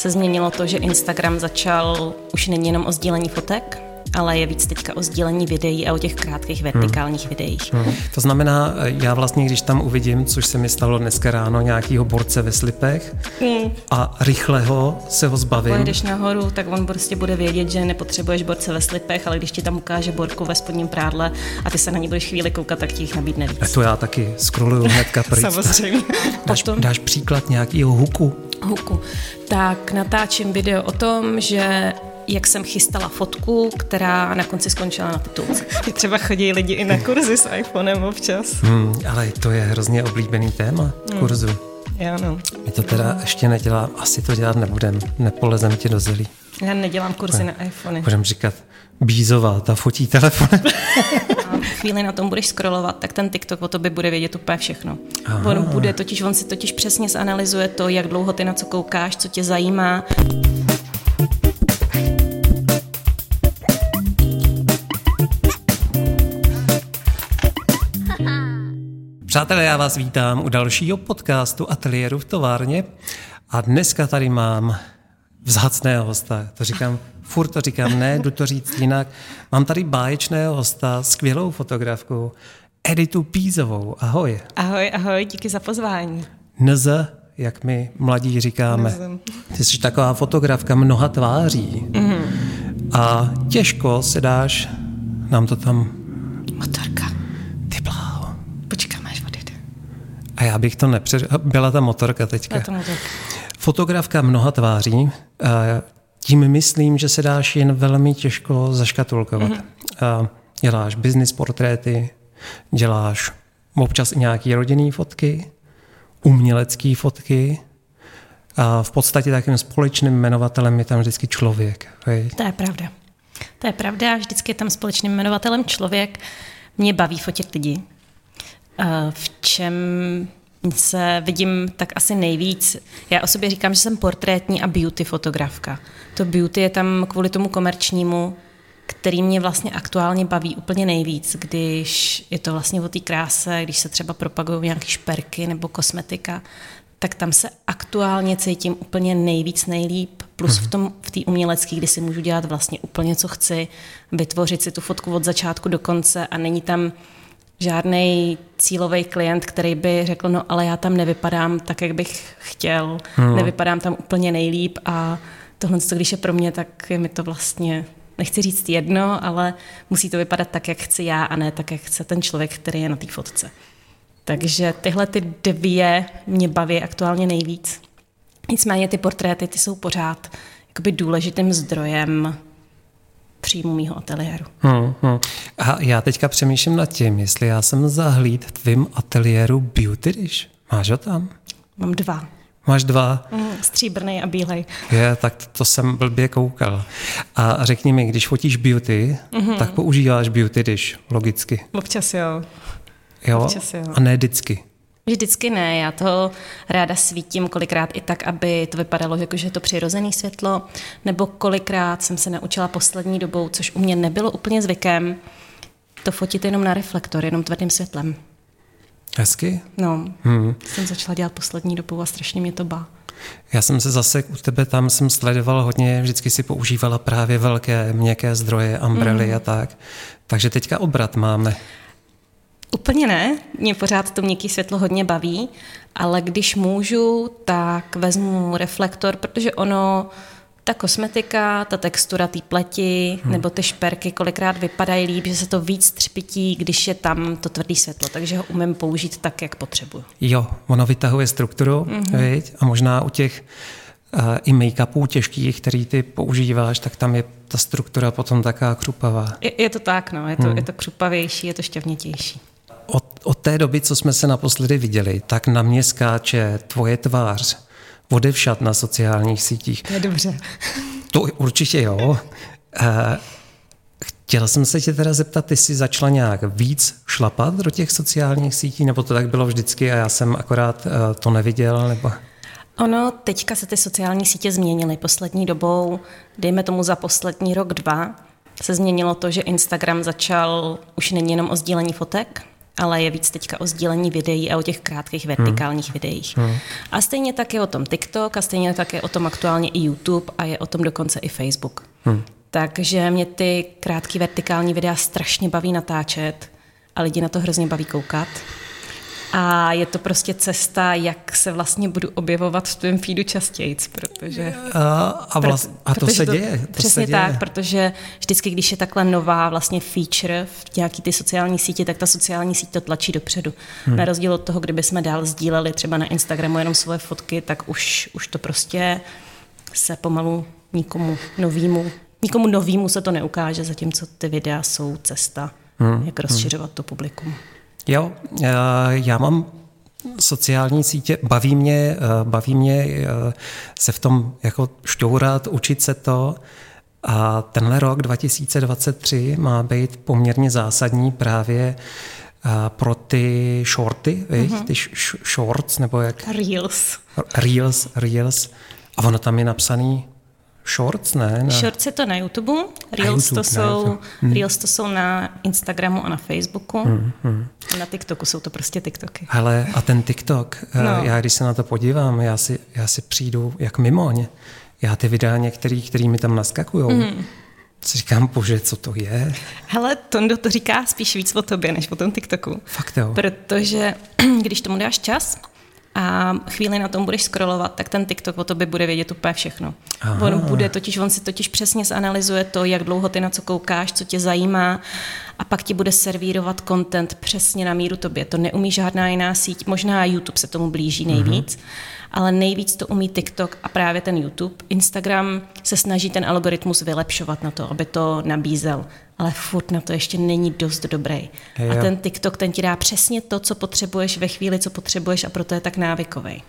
se změnilo to, že Instagram začal už není jenom o sdílení fotek, ale je víc teďka o sdílení videí a o těch krátkých vertikálních hmm. videích. Hmm. To znamená, já vlastně, když tam uvidím, což se mi stalo dneska ráno, nějakýho borce ve slipech hmm. a rychle ho se ho zbavím. Když nahoru, tak on prostě bude vědět, že nepotřebuješ borce ve slipech, ale když ti tam ukáže borku ve spodním prádle a ty se na ní budeš chvíli koukat, tak ti jich nabídne víc. A to já taky scrolluju hnedka pryč. Samozřejmě. Dáš, Potom... dáš příklad nějakého huku? Huku. Tak natáčím video o tom, že jak jsem chystala fotku, která na konci skončila na titulce. Třeba chodí lidi i na kurzy s iPhonem občas. Hmm, ale to je hrozně oblíbený téma hmm. kurzu. Já no. My to teda ještě nedělá, asi to dělat nebudem, nepolezem ti do zelí. Já nedělám kurzy na iPhony. Budem říkat, Bízová, ta fotí telefonem. chvíli na tom budeš scrollovat, tak ten TikTok o tobě bude vědět úplně všechno. Aha. On bude totiž, on si totiž přesně zanalizuje to, jak dlouho ty na co koukáš, co tě zajímá. Přátelé, já vás vítám u dalšího podcastu Ateliéru v továrně a dneska tady mám vzácného hosta. To říkám, furt to říkám, ne, jdu to říct jinak. Mám tady báječného hosta, skvělou fotografku, Editu Pízovou. Ahoj. Ahoj, ahoj, díky za pozvání. Nze, jak my mladí říkáme. Ty jsi taková fotografka mnoha tváří. Mm-hmm. A těžko se dáš, nám to tam... Motorka. A já bych to nepřeř... Byla ta motorka teďka. Byla to motorka. Fotografka mnoha tváří. Tím myslím, že se dáš jen velmi těžko zaškatulkovat. Mm-hmm. Děláš business portréty, děláš občas i nějaké rodinné fotky, umělecké fotky. A v podstatě takým společným jmenovatelem je tam vždycky člověk. Hej. To je pravda. To je pravda, vždycky je tam společným jmenovatelem člověk. Mě baví fotit lidi. V čem se vidím tak asi nejvíc. Já o sobě říkám, že jsem portrétní a beauty fotografka. To beauty je tam kvůli tomu komerčnímu, který mě vlastně aktuálně baví úplně nejvíc, když je to vlastně o té kráse, když se třeba propagují nějaké šperky nebo kosmetika, tak tam se aktuálně cítím úplně nejvíc, nejlíp. Plus v mhm. tom v té umělecké, kdy si můžu dělat vlastně úplně, co chci, vytvořit si tu fotku od začátku do konce a není tam žádný cílový klient, který by řekl, no ale já tam nevypadám tak, jak bych chtěl, hmm. nevypadám tam úplně nejlíp a tohle, když je pro mě, tak je mi to vlastně, nechci říct jedno, ale musí to vypadat tak, jak chci já a ne tak, jak chce ten člověk, který je na té fotce. Takže tyhle ty dvě mě baví aktuálně nejvíc. Nicméně ty portréty, ty jsou pořád jakoby důležitým zdrojem příjmu mýho ateliéru. Hmm, hmm. A já teďka přemýšlím nad tím, jestli já jsem zahlíd v tvým ateliéru Beauty Dish. Máš ho tam? Mám dva. Máš dva? Mm, stříbrný a bílej. Je, tak to jsem blbě koukal. A řekni mi, když fotíš beauty, mm-hmm. tak používáš beauty dish, logicky. Občas jo. Jo? Občas jo. A ne vždycky. Vždycky ne, já to ráda svítím kolikrát i tak, aby to vypadalo, jako že je to přirozené světlo, nebo kolikrát jsem se naučila poslední dobou, což u mě nebylo úplně zvykem, to fotit jenom na reflektor, jenom tvrdým světlem. Hezky? No, hmm. jsem začala dělat poslední dobou a strašně mě to bá. Já jsem se zase u tebe tam jsem sledoval hodně, vždycky si používala právě velké měkké zdroje, umbrely mm. a tak. Takže teďka obrat máme. Úplně ne, mě pořád to měkký světlo hodně baví, ale když můžu, tak vezmu reflektor, protože ono, ta kosmetika, ta textura té pleti hmm. nebo ty šperky kolikrát vypadají líp, že se to víc třpití, když je tam to tvrdé světlo, takže ho umím použít tak, jak potřebuju. Jo, ono vytahuje strukturu, mm-hmm. a možná u těch uh, i make-upů těžkých, který ty používáš, tak tam je ta struktura potom taká křupavá. Je, je to tak, no, je to, hmm. je to křupavější, je to šťavnitější od, té doby, co jsme se naposledy viděli, tak na mě skáče tvoje tvář odevšat na sociálních sítích. To je dobře. To určitě jo. Eh, chtěla jsem se tě teda zeptat, ty jsi začala nějak víc šlapat do těch sociálních sítí, nebo to tak bylo vždycky a já jsem akorát eh, to neviděl, nebo... Ono, teďka se ty sociální sítě změnily poslední dobou, dejme tomu za poslední rok, dva, se změnilo to, že Instagram začal, už není jenom o sdílení fotek, ale je víc teďka o sdílení videí a o těch krátkých vertikálních hmm. videích. Hmm. A stejně tak je o tom TikTok a stejně tak je o tom aktuálně i YouTube a je o tom dokonce i Facebook. Hmm. Takže mě ty krátké vertikální videa strašně baví natáčet a lidi na to hrozně baví koukat. A je to prostě cesta, jak se vlastně budu objevovat v tvém feedu častěji, protože... A, a, vlast, a to se děje. To přesně se děje. tak, protože vždycky, když je takhle nová vlastně feature v nějaký ty sociální síti, tak ta sociální síť to tlačí dopředu. Hmm. Na rozdíl od toho, kdyby jsme dál sdíleli třeba na Instagramu jenom svoje fotky, tak už, už to prostě se pomalu nikomu novýmu, nikomu novýmu se to neukáže, zatímco ty videa jsou cesta, hmm. jak rozšiřovat hmm. to publikum. Jo, eh, já mám sociální sítě, baví mě, eh, baví mě eh, se v tom jako šťourat, učit se to. A tenhle rok 2023 má být poměrně zásadní právě pro ty shorty, mm-hmm. ty shorts, nebo jak? Reels. Reels, Reels. A ono tam je napsaný Shorts, ne? Na... Shorts je to na YouTube, Reels, YouTube, to jsou, hmm. Reels to jsou na Instagramu a na Facebooku. Hmm, hmm. A na TikToku jsou to prostě TikToky. Hele, a ten TikTok, eh, no. já když se na to podívám, já si, já si přijdu jak mimoň. Já ty videa některý, který mi tam naskakují, hmm. si říkám, bože, co to je? Hele, Tondo to říká spíš víc o tobě, než o tom TikToku. Fakt jo. Protože když tomu dáš čas, a chvíli na tom budeš scrollovat, tak ten TikTok o tobě bude vědět úplně všechno. Aha. On bude totiž, on si totiž přesně zanalizuje to, jak dlouho ty na co koukáš, co tě zajímá a pak ti bude servírovat content přesně na míru tobě. To neumí žádná jiná síť, možná YouTube se tomu blíží nejvíc, uh-huh. ale nejvíc to umí TikTok a právě ten YouTube. Instagram se snaží ten algoritmus vylepšovat na to, aby to nabízel ale furt na to ještě není dost dobrý. Jo. A ten TikTok, ten ti dá přesně to, co potřebuješ ve chvíli, co potřebuješ a proto je tak návykový.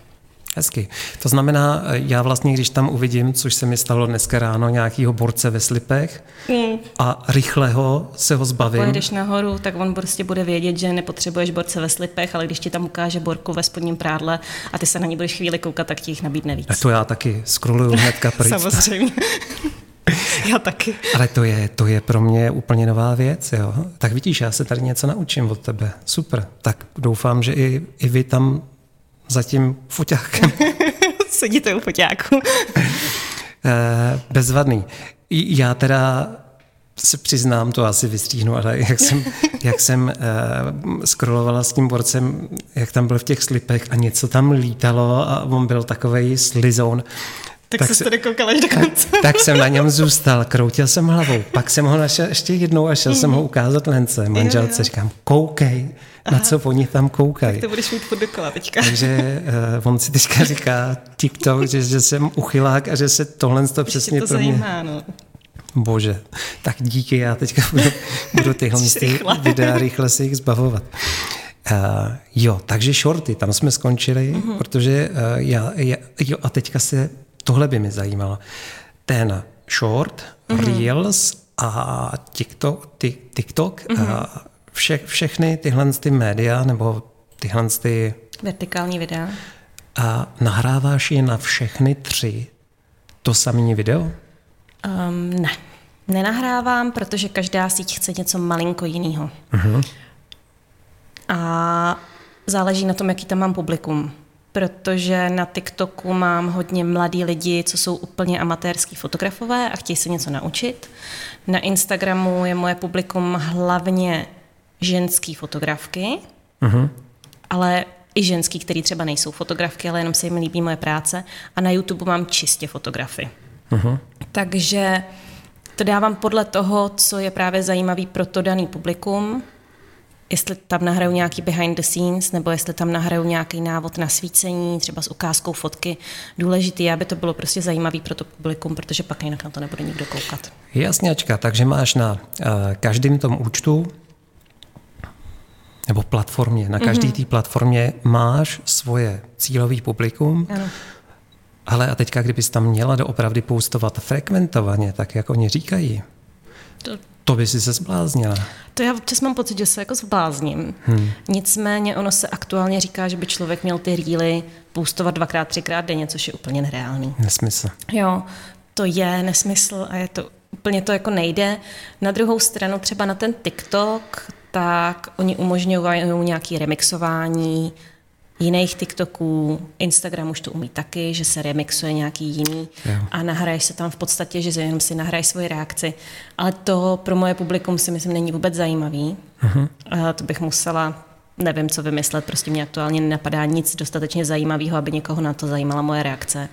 Hezky. To znamená, já vlastně, když tam uvidím, což se mi stalo dneska ráno, nějakýho borce ve slipech mm. a rychle ho se ho zbavím. Pojedeš nahoru, tak on prostě bude vědět, že nepotřebuješ borce ve slipech, ale když ti tam ukáže borku ve spodním prádle a ty se na ní budeš chvíli koukat, tak ti jich nabídne víc. A to já taky scrolluju hnedka pryč. Samozřejmě. Já taky. Ale to je, to je pro mě úplně nová věc. Jo. Tak vidíš, já se tady něco naučím od tebe. Super. Tak doufám, že i, i vy tam za tím foťákem. Sedíte u foťáku. Eh, bezvadný. Já teda se přiznám, to asi vystříhnu, ale jak jsem, jak jsem uh, scrollovala s tím borcem, jak tam byl v těch slipech a něco tam lítalo a on byl takovej slizoun, tak, tak se tady koukal až do konce. Tak, tak jsem na něm zůstal, kroutil jsem hlavou, pak jsem ho našel ještě jednou a šel mm. jsem ho ukázat Lence, manželce, jo, jo. říkám, koukej, Aha. na co oni tam koukají. Tak to budeš mít furt dokola teďka. Takže uh, on si teďka říká TikTok, že, že jsem uchylák a že se tohle to přesně to pro mě... Zajímá, no. Bože, tak díky, já teďka budu, budu tyhle ty videa rychle si jich zbavovat. Uh, jo, takže shorty, tam jsme skončili, uh-huh. protože uh, já, já, jo, a teďka se Tohle by mě zajímalo. Ten short, mm-hmm. reels a TikTok, TikTok mm-hmm. a vše, všechny tyhle ty média nebo tyhle ty... Vertikální videa. A nahráváš je na všechny tři to samé video? Um, ne. Nenahrávám, protože každá síť chce něco malinko jiného. Uh-huh. A záleží na tom, jaký tam mám publikum protože na TikToku mám hodně mladí lidi, co jsou úplně amatérský fotografové a chtějí se něco naučit. Na Instagramu je moje publikum hlavně ženský fotografky, uh-huh. ale i ženský, který třeba nejsou fotografky, ale jenom se jim líbí moje práce. A na YouTube mám čistě fotografy. Uh-huh. Takže to dávám podle toho, co je právě zajímavý pro to daný publikum jestli tam nahraju nějaký behind the scenes, nebo jestli tam nahraju nějaký návod na svícení, třeba s ukázkou fotky. Důležitý je, aby to bylo prostě zajímavé pro to publikum, protože pak jinak na to nebude nikdo koukat. Jasněčka, takže máš na uh, každém tom účtu nebo platformě, na každé mm-hmm. té platformě máš svoje cílový publikum, ano. Ale a teďka, kdybys tam měla doopravdy postovat frekventovaně, tak jak oni říkají, to, to by si se zbláznila. To já občas mám pocit, že se jako zblázním. Hmm. Nicméně ono se aktuálně říká, že by člověk měl ty rýly půstovat dvakrát, třikrát denně, což je úplně nereálný. Nesmysl. Jo, to je nesmysl a je to úplně to jako nejde. Na druhou stranu třeba na ten TikTok, tak oni umožňují nějaké remixování jiných TikToků, Instagram už to umí taky, že se remixuje nějaký jiný jo. a nahraješ se tam v podstatě, že jenom si nahraješ svoji reakci. Ale to pro moje publikum si myslím není vůbec zajímavý. Uh-huh. A to bych musela nevím, co vymyslet, prostě mě aktuálně nenapadá nic dostatečně zajímavého, aby někoho na to zajímala moje reakce.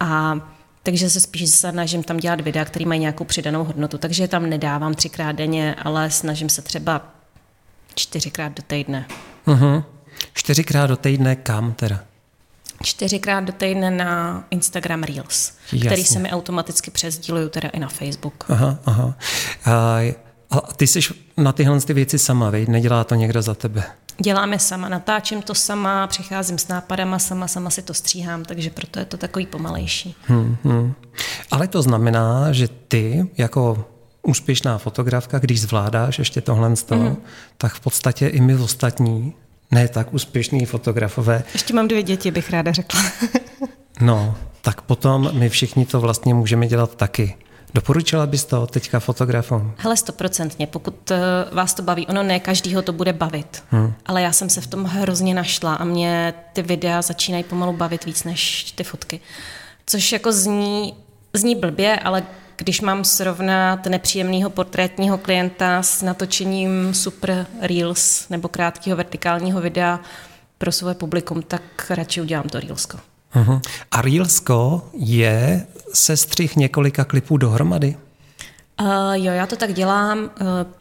A takže se spíš snažím tam dělat videa, které mají nějakou přidanou hodnotu. Takže tam nedávám třikrát denně, ale snažím se třeba čtyřikrát do týdne. Uh-huh. Čtyřikrát do týdne kam teda? Čtyřikrát do týdne na Instagram Reels, Jasně. který se mi automaticky přesdílují teda i na Facebook. Aha, aha. A, a ty jsi na tyhle ty věci sama, vej? nedělá to někdo za tebe? Děláme sama, natáčím to sama, přicházím s nápadama sama, sama si to stříhám, takže proto je to takový pomalejší. Hmm, hmm. Ale to znamená, že ty jako úspěšná fotografka, když zvládáš ještě tohle z toho, mm. tak v podstatě i my ostatní, ne tak úspěšní fotografové. Ještě mám dvě děti, bych ráda řekla. no, tak potom my všichni to vlastně můžeme dělat taky. Doporučila bys to teďka fotografům? Hele, stoprocentně, pokud eh, vás to baví. Ono ne každýho to bude bavit, hmm. ale já jsem se v tom hrozně našla a mě ty videa začínají pomalu bavit víc než ty fotky. Což jako zní, zní blbě, ale když mám srovnat nepříjemného portrétního klienta s natočením super reels nebo krátkého vertikálního videa pro své publikum, tak radši udělám to reelsko. Uh-huh. A reelsko je sestřih několika klipů dohromady? Uh, jo, já to tak dělám. Uh,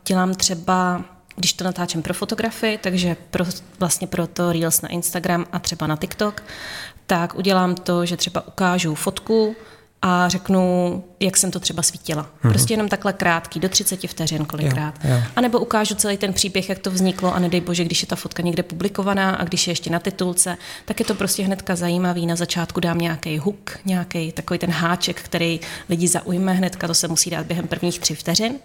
dělám třeba, když to natáčím pro fotografii, takže pro, vlastně pro to Reels na Instagram a třeba na TikTok, tak udělám to, že třeba ukážu fotku, a řeknu, jak jsem to třeba svítila. Mm-hmm. Prostě jenom takhle krátký, do 30 vteřin kolikrát. Jo, jo. A nebo ukážu celý ten příběh, jak to vzniklo a nedej bože, když je ta fotka někde publikovaná a když je ještě na titulce, tak je to prostě hnedka zajímavý. Na začátku dám nějaký hook, nějaký takový ten háček, který lidi zaujme hnedka, to se musí dát během prvních tři vteřin.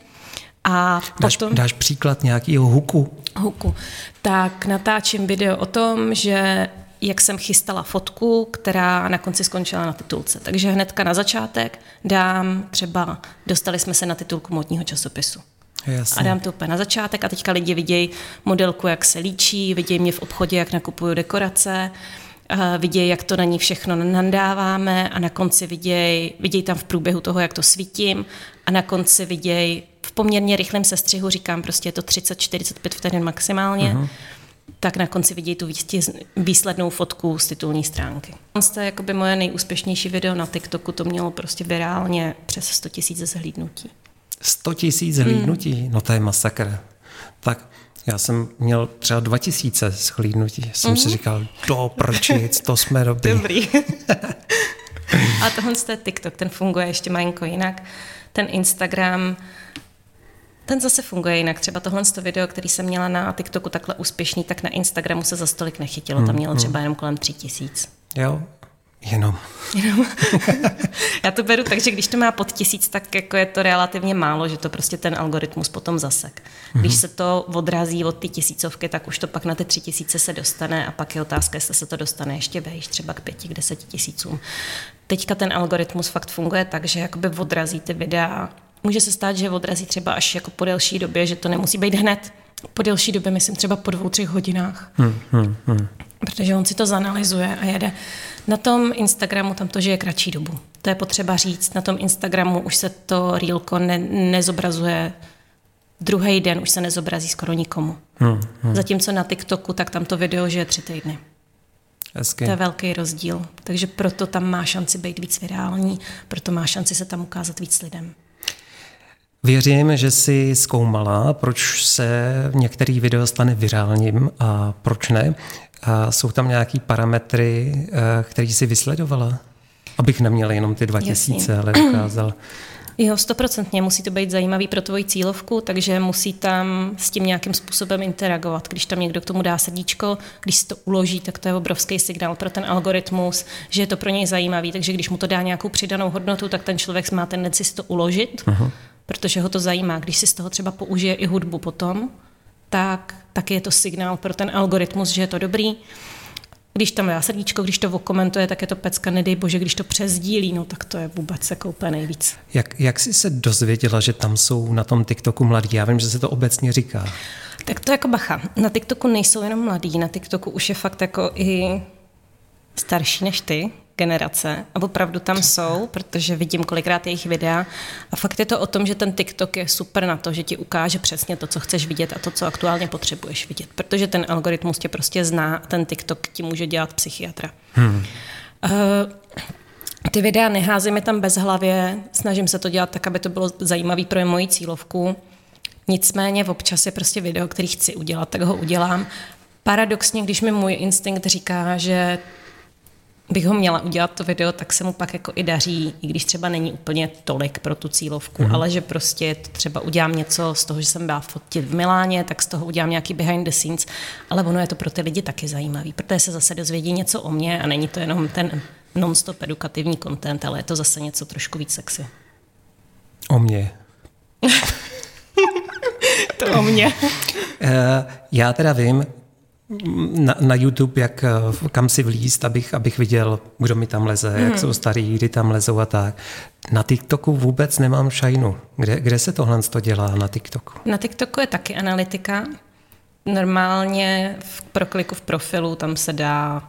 A dáš, potom, dáš příklad nějakého huku? Huku. Tak natáčím video o tom, že jak jsem chystala fotku, která na konci skončila na titulce. Takže hnedka na začátek dám třeba, dostali jsme se na titulku modního časopisu. Jasně. A dám to úplně na začátek a teďka lidi vidějí modelku, jak se líčí, vidějí mě v obchodě, jak nakupuju dekorace, vidějí, jak to na ní všechno nandáváme a na konci vidějí, vidějí tam v průběhu toho, jak to svítím a na konci vidějí v poměrně rychlém sestřihu, říkám prostě je to 30-45 vteřin maximálně, uh-huh tak na konci vidí tu výslednou fotku z titulní stránky. To je jakoby moje nejúspěšnější video na TikToku, to mělo prostě virálně přes 100 tisíc zhlídnutí. 100 tisíc zhlídnutí? Hmm. No to je masakr. Tak já jsem měl třeba 2000 zhlídnutí. Jsem mm. si mhm. říkal, do prčic, to jsme dobrý. Dobrý. A tohle je TikTok, ten funguje ještě malinko jinak. Ten Instagram, ten zase funguje jinak. Třeba tohle video, který jsem měla na TikToku takhle úspěšný, tak na Instagramu se za stolik nechytilo. Tam mělo hmm, třeba hmm. jenom kolem tři tisíc. Jo, Jenom. Jenom. Já to beru tak, že když to má pod tisíc, tak jako je to relativně málo, že to prostě ten algoritmus potom zasek. Když mm-hmm. se to odrazí od ty tisícovky, tak už to pak na ty tři tisíce se dostane a pak je otázka, jestli se to dostane ještě vejš, třeba k pěti, k deseti tisícům. Teďka ten algoritmus fakt funguje tak, že jakoby odrazí ty videa může se stát, že odrazí třeba až jako po delší době, že to nemusí být hned. Po delší době, myslím třeba po dvou, třech hodinách. Hmm, hmm, hmm. Protože on si to zanalizuje a jede. Na tom Instagramu tam to žije kratší dobu. To je potřeba říct. Na tom Instagramu už se to reelko ne, nezobrazuje druhý den, už se nezobrazí skoro nikomu. Hmm, hmm. Zatímco na TikToku, tak tam to video žije tři týdny. Hezky. To je velký rozdíl. Takže proto tam má šanci být víc virální, proto má šanci se tam ukázat víc lidem. Věřím, že si zkoumala, proč se některý video stane virálním a proč ne. A jsou tam nějaký parametry, eh, které si vysledovala? Abych neměl jenom ty 2000, Jasně. ale dokázal. Jo, stoprocentně musí to být zajímavý pro tvoji cílovku, takže musí tam s tím nějakým způsobem interagovat. Když tam někdo k tomu dá srdíčko, když si to uloží, tak to je obrovský signál pro ten algoritmus, že je to pro něj zajímavý. Takže když mu to dá nějakou přidanou hodnotu, tak ten člověk má tendenci si to uložit. Uh-huh protože ho to zajímá. Když si z toho třeba použije i hudbu potom, tak, tak je to signál pro ten algoritmus, že je to dobrý. když tam dá srdíčko, když to okomentuje, tak je to pecka, nedej bože, když to přezdílí, no tak to je vůbec jako úplně nejvíc. Jak, jak jsi se dozvěděla, že tam jsou na tom TikToku mladí? Já vím, že se to obecně říká. Tak to jako bacha. Na TikToku nejsou jenom mladí, na TikToku už je fakt jako i starší než ty generace a opravdu tam jsou, protože vidím kolikrát jejich videa a fakt je to o tom, že ten TikTok je super na to, že ti ukáže přesně to, co chceš vidět a to, co aktuálně potřebuješ vidět, protože ten algoritmus tě prostě zná a ten TikTok ti může dělat psychiatra. Hmm. Uh, ty videa neházím je tam bez hlavě, snažím se to dělat tak, aby to bylo zajímavé pro moji cílovku. Nicméně v občas je prostě video, který chci udělat, tak ho udělám. Paradoxně, když mi můj instinkt říká, že bych ho měla udělat to video, tak se mu pak jako i daří, i když třeba není úplně tolik pro tu cílovku, mm. ale že prostě třeba udělám něco z toho, že jsem byla fotit v Miláně, tak z toho udělám nějaký behind the scenes, ale ono je to pro ty lidi taky zajímavý, protože se zase dozvědí něco o mě a není to jenom ten non-stop edukativní content, ale je to zase něco trošku víc sexy. O mě. to o mě. Eh, já teda vím, na, na YouTube, jak, eh, kam si vlíst, abych, abych viděl, kdo mi tam leze, hmm. jak jsou starý, kdy tam lezou a tak. Na TikToku vůbec nemám šajnu. Kde, kde se tohle to dělá na TikToku? Na TikToku je taky analytika. Normálně v prokliku v profilu tam se dá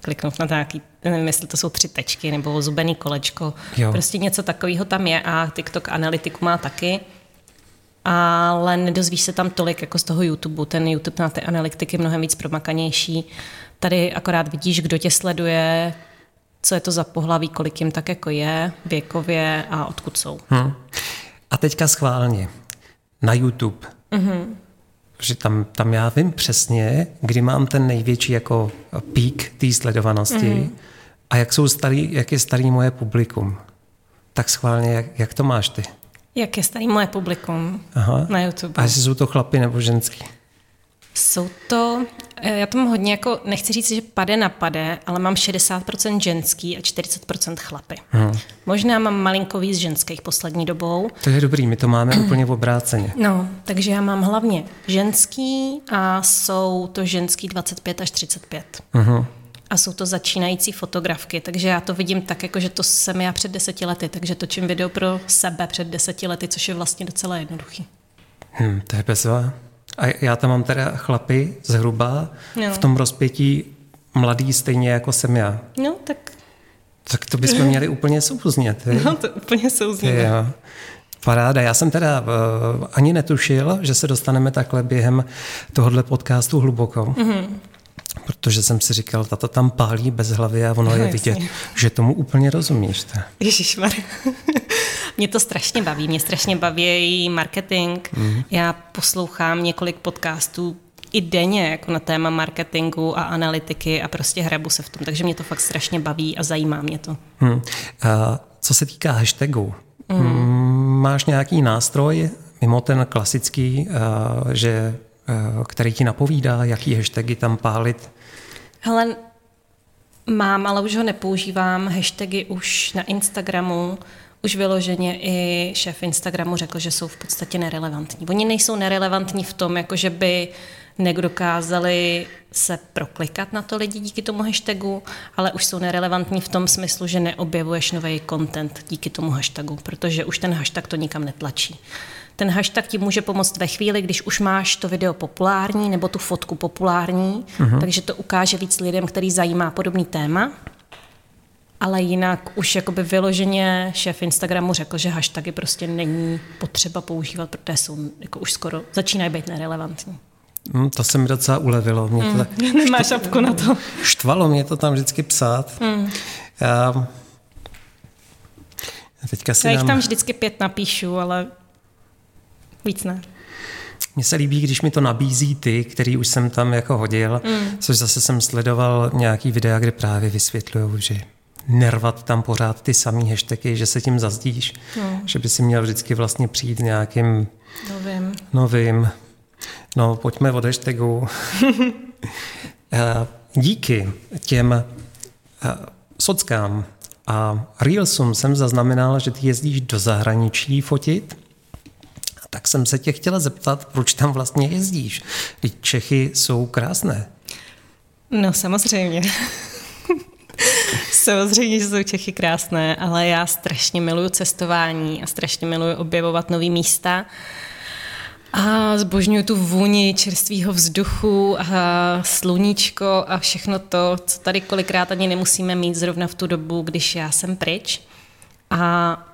kliknout na nějaký, nevím, jestli to jsou tři tečky nebo zubený kolečko. Jo. Prostě něco takového tam je a TikTok analytiku má taky ale nedozvíš se tam tolik jako z toho YouTube. Ten YouTube na ty analytiky je mnohem víc promakanější. Tady akorát vidíš, kdo tě sleduje, co je to za pohlaví, kolik jim tak jako je, věkově a odkud jsou. Hmm. A teďka schválně. Na YouTube. Mm-hmm. Že tam, tam já vím přesně, kdy mám ten největší jako pík té sledovanosti mm-hmm. a jak, jsou starý, jak je starý moje publikum. Tak schválně, jak, jak to máš ty? Jak je starý moje publikum Aha. na YouTube. A jestli jsou to chlapy nebo ženský? Jsou to, eh, já to mám hodně jako, nechci říct, že pade na pade, ale mám 60% ženský a 40% chlapy. Hmm. Možná mám malinko víc ženských poslední dobou. To je dobrý, my to máme úplně v obráceně. No, takže já mám hlavně ženský a jsou to ženský 25 až 35. Uh-huh a jsou to začínající fotografky, takže já to vidím tak, jako že to jsem já před deseti lety, takže točím video pro sebe před deseti lety, což je vlastně docela jednoduchý. Hmm, to je bezva. A já tam mám teda chlapy zhruba no. v tom rozpětí mladý stejně jako jsem já. No, tak... Tak to bychom měli úplně souznět. No, to úplně souznět. Paráda. Já jsem teda uh, ani netušil, že se dostaneme takhle během tohohle podcastu hluboko. Mm-hmm protože jsem si říkal, tato tam pálí bez hlavy a ono no, je vidět, jasně. že tomu úplně rozumíš. Ježišmar. mě to strašně baví, mě strašně baví marketing. Mm. Já poslouchám několik podcastů i denně jako na téma marketingu a analytiky a prostě hrabu se v tom, takže mě to fakt strašně baví a zajímá mě to. Hmm. A co se týká hashtagů, mm. máš nějaký nástroj mimo ten klasický, že který ti napovídá, jaký hashtagy tam pálit? Hele, mám, ale už ho nepoužívám. Hashtagy už na Instagramu, už vyloženě i šéf Instagramu řekl, že jsou v podstatě nerelevantní. Oni nejsou nerelevantní v tom, jako že by nedokázali se proklikat na to lidi díky tomu hashtagu, ale už jsou nerelevantní v tom smyslu, že neobjevuješ nový content díky tomu hashtagu, protože už ten hashtag to nikam netlačí. Ten hashtag ti může pomoct ve chvíli, když už máš to video populární nebo tu fotku populární, uh-huh. takže to ukáže víc lidem, který zajímá podobný téma. Ale jinak už jakoby vyloženě šéf Instagramu řekl, že hashtagy prostě není potřeba používat, protože jsou jako už skoro začínají být nerelevantní. Hmm, to se mi docela ulevilo. Mě mm, to, nemáš šapku na to. Štvalo mě to tam vždycky psát. Mm. Já, teďka si Já jich dám... tam vždycky pět napíšu, ale Víc ne. Mně se líbí, když mi to nabízí ty, který už jsem tam jako hodil, mm. což zase jsem sledoval nějaký videa, kde právě vysvětlují, že nervat tam pořád ty samý hashtagy, že se tím zazdíš, no. že by si měl vždycky vlastně přijít nějakým novým. novým. No, pojďme od hashtagu. Eh, díky těm eh, sockám a Reelsům jsem zaznamenal, že ty jezdíš do zahraničí fotit tak jsem se tě chtěla zeptat, proč tam vlastně jezdíš. Teď Čechy jsou krásné. No samozřejmě. Samozřejmě, že jsou Čechy krásné, ale já strašně miluju cestování a strašně miluju objevovat nové místa. A zbožňuju tu vůni čerstvého vzduchu a sluníčko a všechno to, co tady kolikrát ani nemusíme mít zrovna v tu dobu, když já jsem pryč. A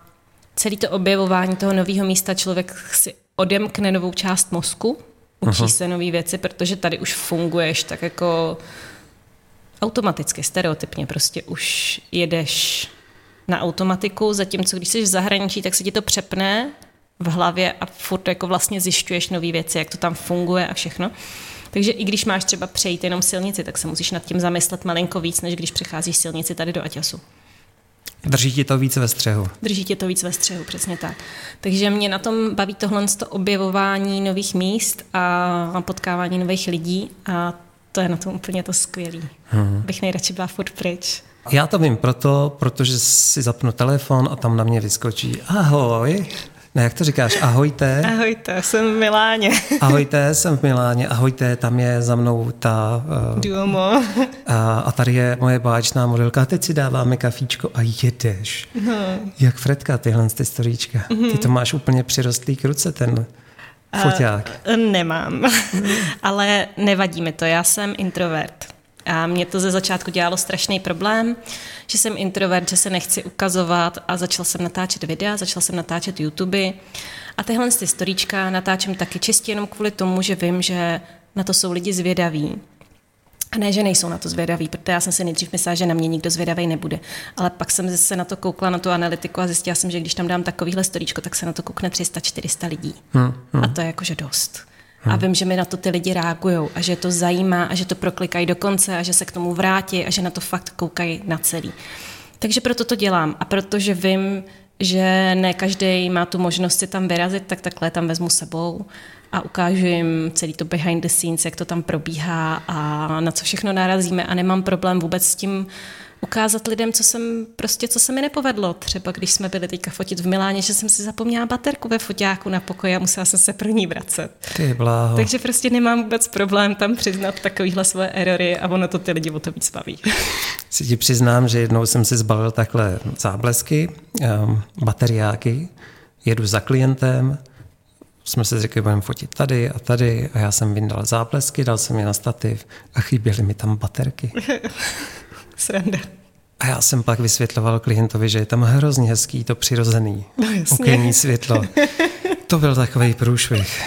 celý to objevování toho nového místa člověk si odemkne novou část mozku, učí Aha. se nové věci, protože tady už funguješ tak jako automaticky, stereotypně, prostě už jedeš na automatiku, zatímco když jsi v zahraničí, tak se ti to přepne v hlavě a furt jako vlastně zjišťuješ nové věci, jak to tam funguje a všechno. Takže i když máš třeba přejít jenom silnici, tak se musíš nad tím zamyslet malinko víc, než když přecházíš silnici tady do Aťasu. Drží ti to víc ve střehu. Drží ti to víc ve střehu, přesně tak. Takže mě na tom baví tohle to objevování nových míst a potkávání nových lidí a to je na tom úplně to skvělý. Hmm. Bych nejradši byla furt pryč. Já to vím proto, protože si zapnu telefon a tam na mě vyskočí ahoj, ne, jak to říkáš? Ahojte. Ahojte, jsem v Miláně. Ahojte, jsem v Miláně. Ahojte, tam je za mnou ta... Uh, Duomo. A, a tady je moje báječná modelka. A teď si dáváme kafíčko a jedeš. No. Jak Fredka, tyhle ty storíčka. Mm-hmm. Ty to máš úplně přirostlý k ruce, ten foťák. Uh, nemám, ale nevadí mi to. Já jsem introvert. A mě to ze začátku dělalo strašný problém, že jsem introvert, že se nechci ukazovat a začal jsem natáčet videa, začal jsem natáčet YouTube. A tyhle ty storíčka natáčím taky čistě jenom kvůli tomu, že vím, že na to jsou lidi zvědaví. A ne, že nejsou na to zvědaví, protože já jsem si nejdřív myslela, že na mě nikdo zvědavý nebude. Ale pak jsem se na to koukla, na tu analytiku a zjistila jsem, že když tam dám takovýhle storíčko, tak se na to koukne 300-400 lidí. Hmm, hmm. A to je jakože dost. Hmm. A vím, že mi na to ty lidi reagují a že to zajímá a že to proklikají do konce a že se k tomu vrátí a že na to fakt koukají na celý. Takže proto to dělám a protože vím, že ne každý má tu možnost si tam vyrazit, tak takhle tam vezmu sebou a ukážu jim celý to behind the scenes, jak to tam probíhá a na co všechno narazíme a nemám problém vůbec s tím ukázat lidem, co jsem prostě, co se mi nepovedlo. Třeba když jsme byli teďka fotit v Miláně, že jsem si zapomněla baterku ve foťáku na pokoji a musela jsem se pro ní vracet. Ty bláho. Takže prostě nemám vůbec problém tam přiznat takovýhle svoje erory a ono to ty lidi o to víc baví. Si ti přiznám, že jednou jsem si zbalil takhle záblesky, um, bateriáky, jedu za klientem, jsme si řekli, budeme fotit tady a tady a já jsem vyndal záblesky, dal jsem je na stativ a chyběly mi tam baterky. Sranda. A já jsem pak vysvětloval klientovi, že je tam hrozně hezký to přirozený no, okenní světlo. To byl takový průšvih.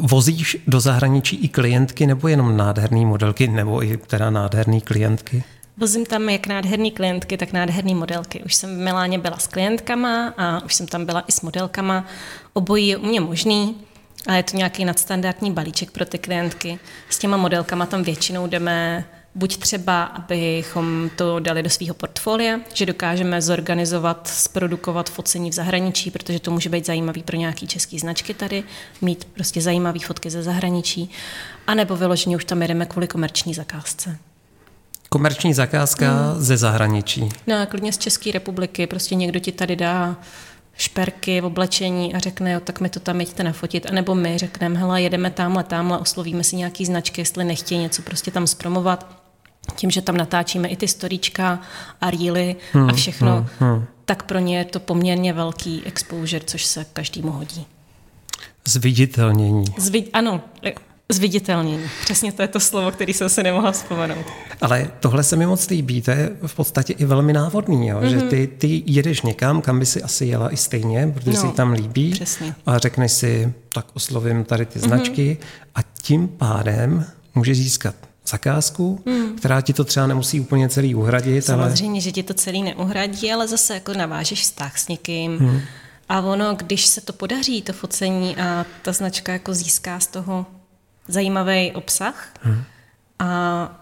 Vozíš do zahraničí i klientky nebo jenom nádherné modelky nebo i teda nádherné klientky? Vozím tam jak nádherné klientky, tak nádherné modelky. Už jsem v Miláně byla s klientkama a už jsem tam byla i s modelkama. Obojí je u mě možný, ale je to nějaký nadstandardní balíček pro ty klientky. S těma modelkama tam většinou jdeme buď třeba, abychom to dali do svého portfolia, že dokážeme zorganizovat, zprodukovat focení v zahraničí, protože to může být zajímavý pro nějaký český značky tady, mít prostě zajímavé fotky ze zahraničí, anebo vyloženě už tam jedeme kvůli komerční zakázce. Komerční zakázka hmm. ze zahraničí. No, klidně z České republiky, prostě někdo ti tady dá šperky v oblečení a řekne, jo, tak mi to tam jeďte nafotit, anebo my řekneme, hele, jedeme tamhle, tamhle, oslovíme si nějaký značky, jestli nechtějí něco prostě tam zpromovat tím, že tam natáčíme i ty storíčka a reely hmm, a všechno, hmm, hmm. tak pro ně je to poměrně velký exposure, což se každému hodí. Zviditelnění. Zvid, ano, Zviditelnění. Přesně to je to slovo, který jsem se nemohla vzpomenout. Ale tohle se mi moc líbí, to je v podstatě i velmi návodný, jo? Mm-hmm. že mhm. ty, ty jedeš někam, kam by si asi jela i stejně, protože no, si tam líbí přesně. a řekneš si, tak oslovím tady ty značky mm-hmm. a tím pádem může získat zakázku, hmm. která ti to třeba nemusí úplně celý uhradit. Samozřejmě, ale... že ti to celý neuhradí, ale zase jako navážeš vztah s někým. Hmm. A ono, když se to podaří, to focení a ta značka jako získá z toho zajímavý obsah hmm. a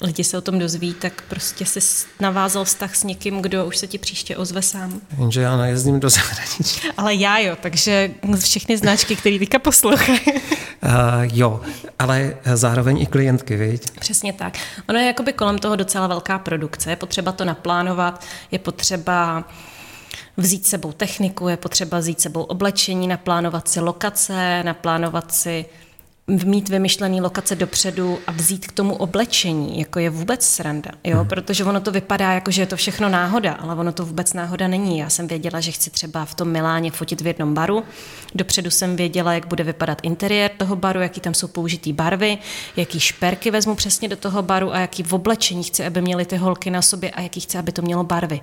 lidi se o tom dozví, tak prostě si navázal vztah s někým, kdo už se ti příště ozve sám. Jenže já nejezdím do zahraničí. Ale já jo, takže všechny značky, které teďka poslouchají. Uh, jo, ale zároveň i klientky, viď? Přesně tak. Ono je jakoby kolem toho docela velká produkce, je potřeba to naplánovat, je potřeba vzít sebou techniku, je potřeba vzít sebou oblečení, naplánovat si lokace, naplánovat si mít vymyšlený lokace dopředu a vzít k tomu oblečení, jako je vůbec sranda, jo, hmm. protože ono to vypadá jako, že je to všechno náhoda, ale ono to vůbec náhoda není. Já jsem věděla, že chci třeba v tom Miláně fotit v jednom baru, dopředu jsem věděla, jak bude vypadat interiér toho baru, jaký tam jsou použitý barvy, jaký šperky vezmu přesně do toho baru a jaký v oblečení chci, aby měly ty holky na sobě a jaký chci, aby to mělo barvy.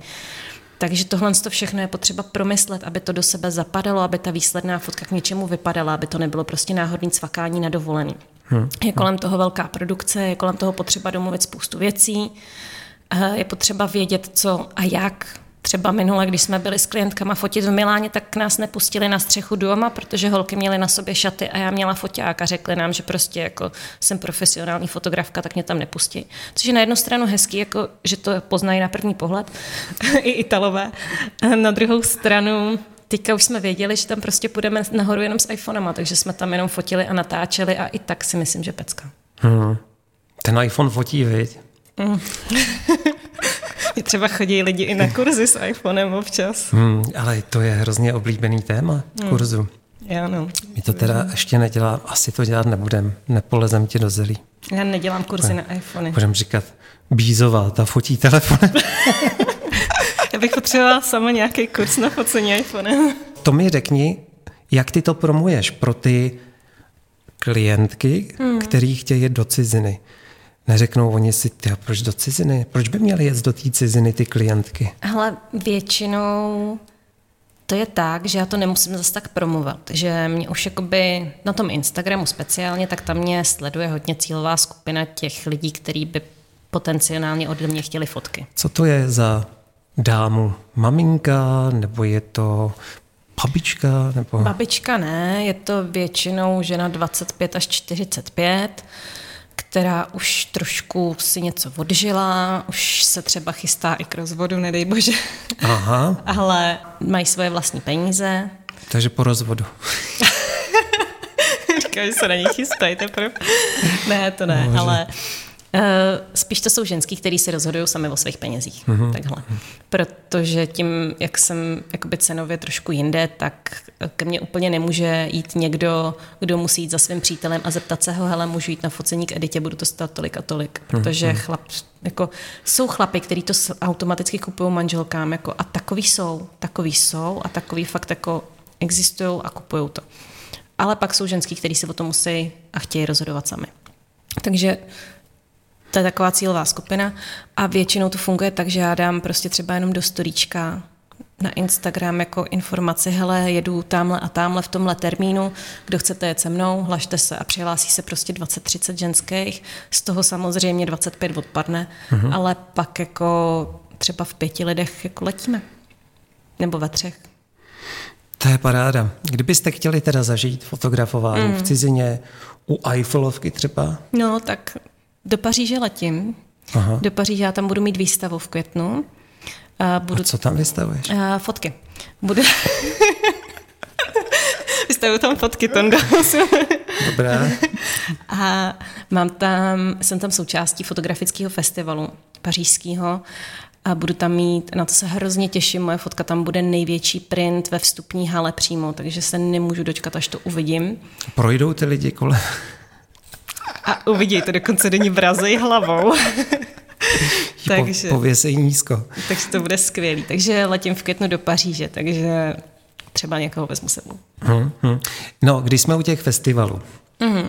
Takže tohle to všechno je potřeba promyslet, aby to do sebe zapadalo, aby ta výsledná fotka k něčemu vypadala, aby to nebylo prostě náhodný cvakání na dovolený. Hmm. Je kolem toho velká produkce, je kolem toho potřeba domluvit spoustu věcí, je potřeba vědět, co a jak Třeba minule, když jsme byli s klientkama fotit v Miláně, tak nás nepustili na střechu doma, protože holky měly na sobě šaty a já měla foťák a řekli nám, že prostě jako jsem profesionální fotografka, tak mě tam nepustí. Což je na jednu stranu hezký, jako, že to poznají na první pohled, i Italové. Na druhou stranu teďka už jsme věděli, že tam prostě půjdeme nahoru jenom s iPhonema, takže jsme tam jenom fotili a natáčeli a i tak si myslím, že pecka. Hmm. Ten iPhone fotí, viď? Mm. Třeba chodí lidi i na kurzy s iPhonem občas. Hmm, ale to je hrozně oblíbený téma hmm. kurzu. Já no. My to teda ještě nedělám, asi to dělat nebudem, nepolezem ti do zelí. Já nedělám kurzy ne. na iPhony. Budem říkat, Bízová, ta fotí telefon. Já bych potřebovala sama nějaký kurz na focení iPhone. To mi řekni, jak ty to promuješ pro ty klientky, hmm. který chtějí do ciziny. Neřeknou oni si, ty, proč do ciziny? Proč by měly jet do té ciziny ty klientky? Ale většinou to je tak, že já to nemusím zase tak promovat, že mě už jakoby na tom Instagramu speciálně, tak tam mě sleduje hodně cílová skupina těch lidí, kteří by potenciálně ode mě chtěli fotky. Co to je za dámu? Maminka nebo je to babička? Nebo... Babička ne, je to většinou žena 25 až 45, která už trošku si něco odžila, už se třeba chystá i k rozvodu, nedej bože. Aha. Ale mají svoje vlastní peníze. Takže po rozvodu. Říkám, že se na nich chystají teprve. Ne, to ne, Bože. ale Uh, spíš to jsou ženský, kteří se rozhodují sami o svých penězích. Mm-hmm. Takhle. Protože tím, jak jsem jakoby cenově trošku jinde, tak ke mně úplně nemůže jít někdo, kdo musí jít za svým přítelem a zeptat se ho, hele, můžu jít na focení k Editě, budu to stát tolik a tolik. Mhm, Protože mm-hmm. chlap, jako, jsou chlapy, kteří to automaticky kupují manželkám jako, a takový jsou, takový jsou a takový fakt jako existují a kupují to. Ale pak jsou ženský, kteří se o to musí a chtějí rozhodovat sami. Takže to je taková cílová skupina a většinou to funguje tak, že já dám prostě třeba jenom do storíčka na Instagram jako informaci, hele, jedu tamhle a tamhle v tomhle termínu, kdo chcete jet se mnou, hlašte se a přihlásí se prostě 20-30 ženských, z toho samozřejmě 25 odpadne, mm-hmm. ale pak jako třeba v pěti lidech jako letíme. Nebo ve třech. To je paráda. Kdybyste chtěli teda zažít fotografování mm. v cizině, u Eiffelovky třeba? No, tak do Paříže letím. Aha. Do Paříže já tam budu mít výstavu v květnu. A, budu... a co tam vystavuješ? A, fotky. Budu... Vystavuju tam fotky, Tonda. Dobré. A mám tam, jsem tam součástí fotografického festivalu pařížského a budu tam mít, na to se hrozně těším, moje fotka tam bude největší print ve vstupní hale přímo, takže se nemůžu dočkat, až to uvidím. Projdou ty lidi kolem? A uvidí to dokonce do ní vrazej hlavou. takže, pověsej nízko. Takže to bude skvělý. Takže letím v květnu do Paříže, takže třeba někoho vezmu sebou. Hmm, hmm. No, když jsme u těch festivalů, hmm.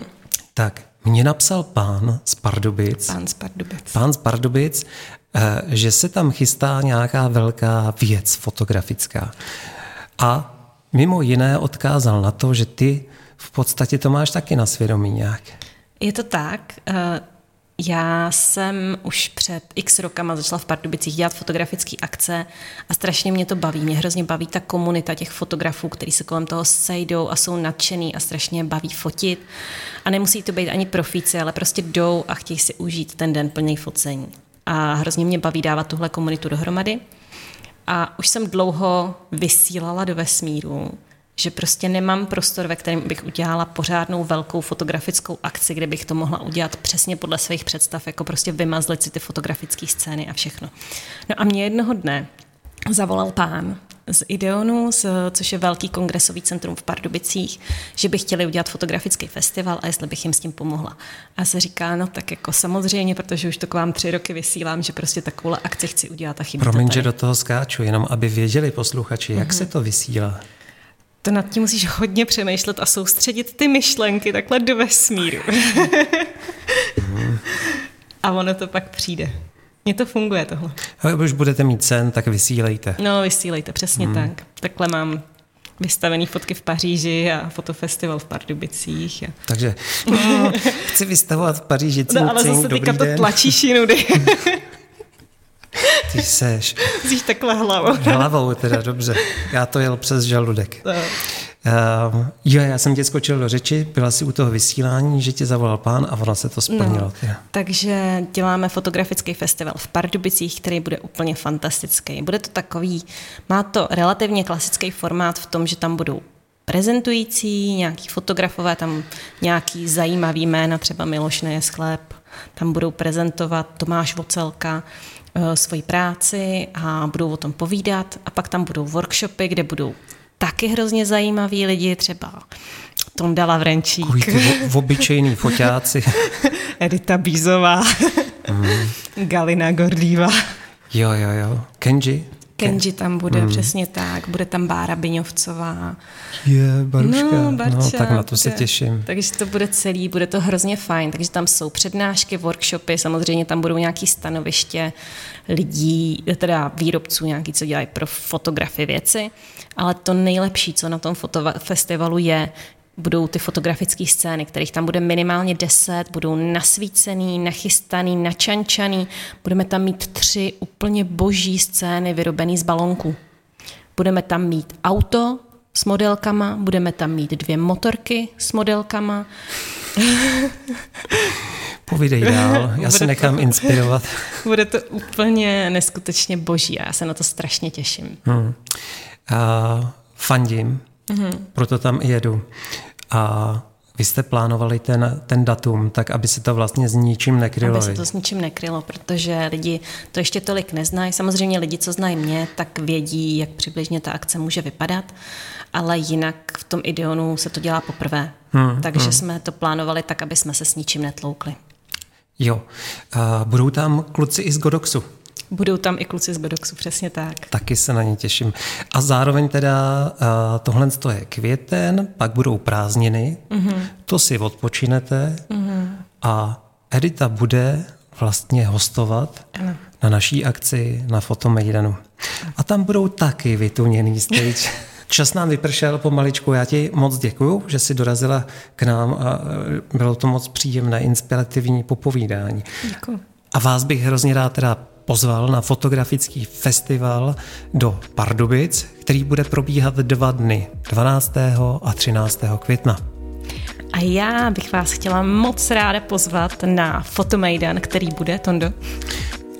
tak mě napsal pán z Pardubic, pán z Pardubic, pán z Pardubic eh, že se tam chystá nějaká velká věc fotografická. A mimo jiné odkázal na to, že ty v podstatě to máš taky na svědomí nějak. Je to tak. Eh, já jsem už před x rokama začala v Pardubicích dělat fotografické akce a strašně mě to baví. Mě hrozně baví ta komunita těch fotografů, kteří se kolem toho sejdou a jsou nadšený a strašně baví fotit. A nemusí to být ani profíci, ale prostě jdou a chtějí si užít ten den plný focení. A hrozně mě baví dávat tuhle komunitu dohromady. A už jsem dlouho vysílala do vesmíru že prostě nemám prostor, ve kterém bych udělala pořádnou velkou fotografickou akci, kde bych to mohla udělat přesně podle svých představ, jako prostě vymazlit si ty fotografické scény a všechno. No a mě jednoho dne zavolal pán z Ideonu, z, což je velký kongresový centrum v Pardubicích, že by chtěli udělat fotografický festival a jestli bych jim s tím pomohla. A se říká, no tak jako samozřejmě, protože už to k vám tři roky vysílám, že prostě takovou akci chci udělat a chybí Promiň, že do toho skáču, jenom aby věděli posluchači, jak mm-hmm. se to vysílá. To nad tím musíš hodně přemýšlet a soustředit ty myšlenky takhle do vesmíru. a ono to pak přijde. Mně to funguje tohle. A když budete mít cen, tak vysílejte. No, vysílejte, přesně hmm. tak. Takhle mám vystavený fotky v Paříži a fotofestival v Pardubicích. A... Takže no, chci vystavovat v Paříži. No, ale zase teďka to tlačíš jinudy. Ty seš. Jsi takhle hlavou. Hlavou teda, dobře. Já to jel přes žaludek. No. Uh, jo, já jsem tě skočil do řeči, byla si u toho vysílání, že tě zavolal pán a ono se to splnilo. No, takže děláme fotografický festival v Pardubicích, který bude úplně fantastický. Bude to takový, má to relativně klasický formát v tom, že tam budou prezentující, nějaký fotografové, tam nějaký zajímavý jména, třeba Miloš Nejeschleb, tam budou prezentovat Tomáš Vocelka, svoji práci a budou o tom povídat a pak tam budou workshopy, kde budou taky hrozně zajímaví lidi, třeba Tonda Lavrenčík. Takový ty v, obyčejný foťáci. Edita Bízová. mm. Galina Gordýva. Jo, jo, jo. Kenji? Kenji tam bude, mm. přesně tak. Bude tam Bára Biňovcová. Je, Baruška. No, Barča, no, tak na to se těším. Takže to bude celý, bude to hrozně fajn. Takže tam jsou přednášky, workshopy, samozřejmě tam budou nějaké stanoviště lidí, teda výrobců nějaký, co dělají pro fotografy věci. Ale to nejlepší, co na tom festivalu je, budou ty fotografické scény, kterých tam bude minimálně deset, budou nasvícený, nachystaný, načančaný. Budeme tam mít tři úplně boží scény vyrobený z balonku. Budeme tam mít auto s modelkama, budeme tam mít dvě motorky s modelkama. Povídej dál, já se nechám to, inspirovat. Bude to úplně neskutečně boží a já se na to strašně těším. Hmm. A fandím, mm-hmm. proto tam i jedu. A vy jste plánovali ten, ten datum tak, aby se to vlastně s ničím nekrylo. Aby se to s ničím nekrylo, protože lidi to ještě tolik neznají. Samozřejmě lidi, co znají mě, tak vědí, jak přibližně ta akce může vypadat, ale jinak v tom Ideonu se to dělá poprvé. Hmm, Takže hmm. jsme to plánovali tak, aby jsme se s ničím netloukli. Jo. A budou tam kluci i z Godoxu. Budou tam i kluci z Godoxu, přesně tak. Taky se na ně těším. A zároveň teda uh, tohle je květen, pak budou prázdniny, mm-hmm. to si odpočinete mm-hmm. a Edita bude vlastně hostovat ano. na naší akci na Fotomejdanu. A tam budou taky vytuněný stage. Čas nám vypršel pomaličku. Já ti moc děkuju, že jsi dorazila k nám a e, bylo to moc příjemné, inspirativní popovídání. Děkuji. A vás bych hrozně rád teda pozval na fotografický festival do Pardubic, který bude probíhat dva dny, 12. a 13. května. A já bych vás chtěla moc ráda pozvat na Fotomejdan, který bude, Tondo.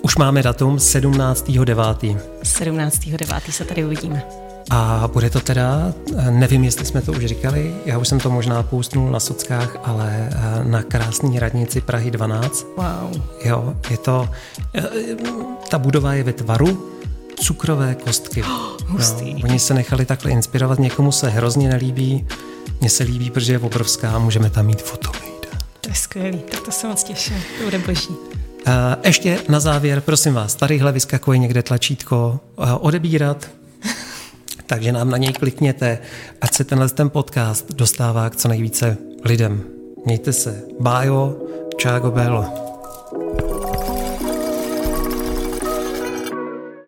Už máme datum 17.9. 17.9. se tady uvidíme. A bude to teda, nevím, jestli jsme to už říkali, já už jsem to možná poustnul na sockách, ale eh, na krásné radnici Prahy 12. Wow. Jo, je to, eh, ta budova je ve tvaru cukrové kostky. Oh, hustý. No, oni se nechali takhle inspirovat, někomu se hrozně nelíbí, mně se líbí, protože je obrovská, můžeme tam mít fotomejda. To je skvělý, tak to se moc těším, to bude boží. Uh, ještě na závěr, prosím vás, tadyhle vyskakuje někde tlačítko uh, odebírat, takže nám na něj klikněte, ať se tenhle ten podcast dostává k co nejvíce lidem. Mějte se. Bájo, čágo bello.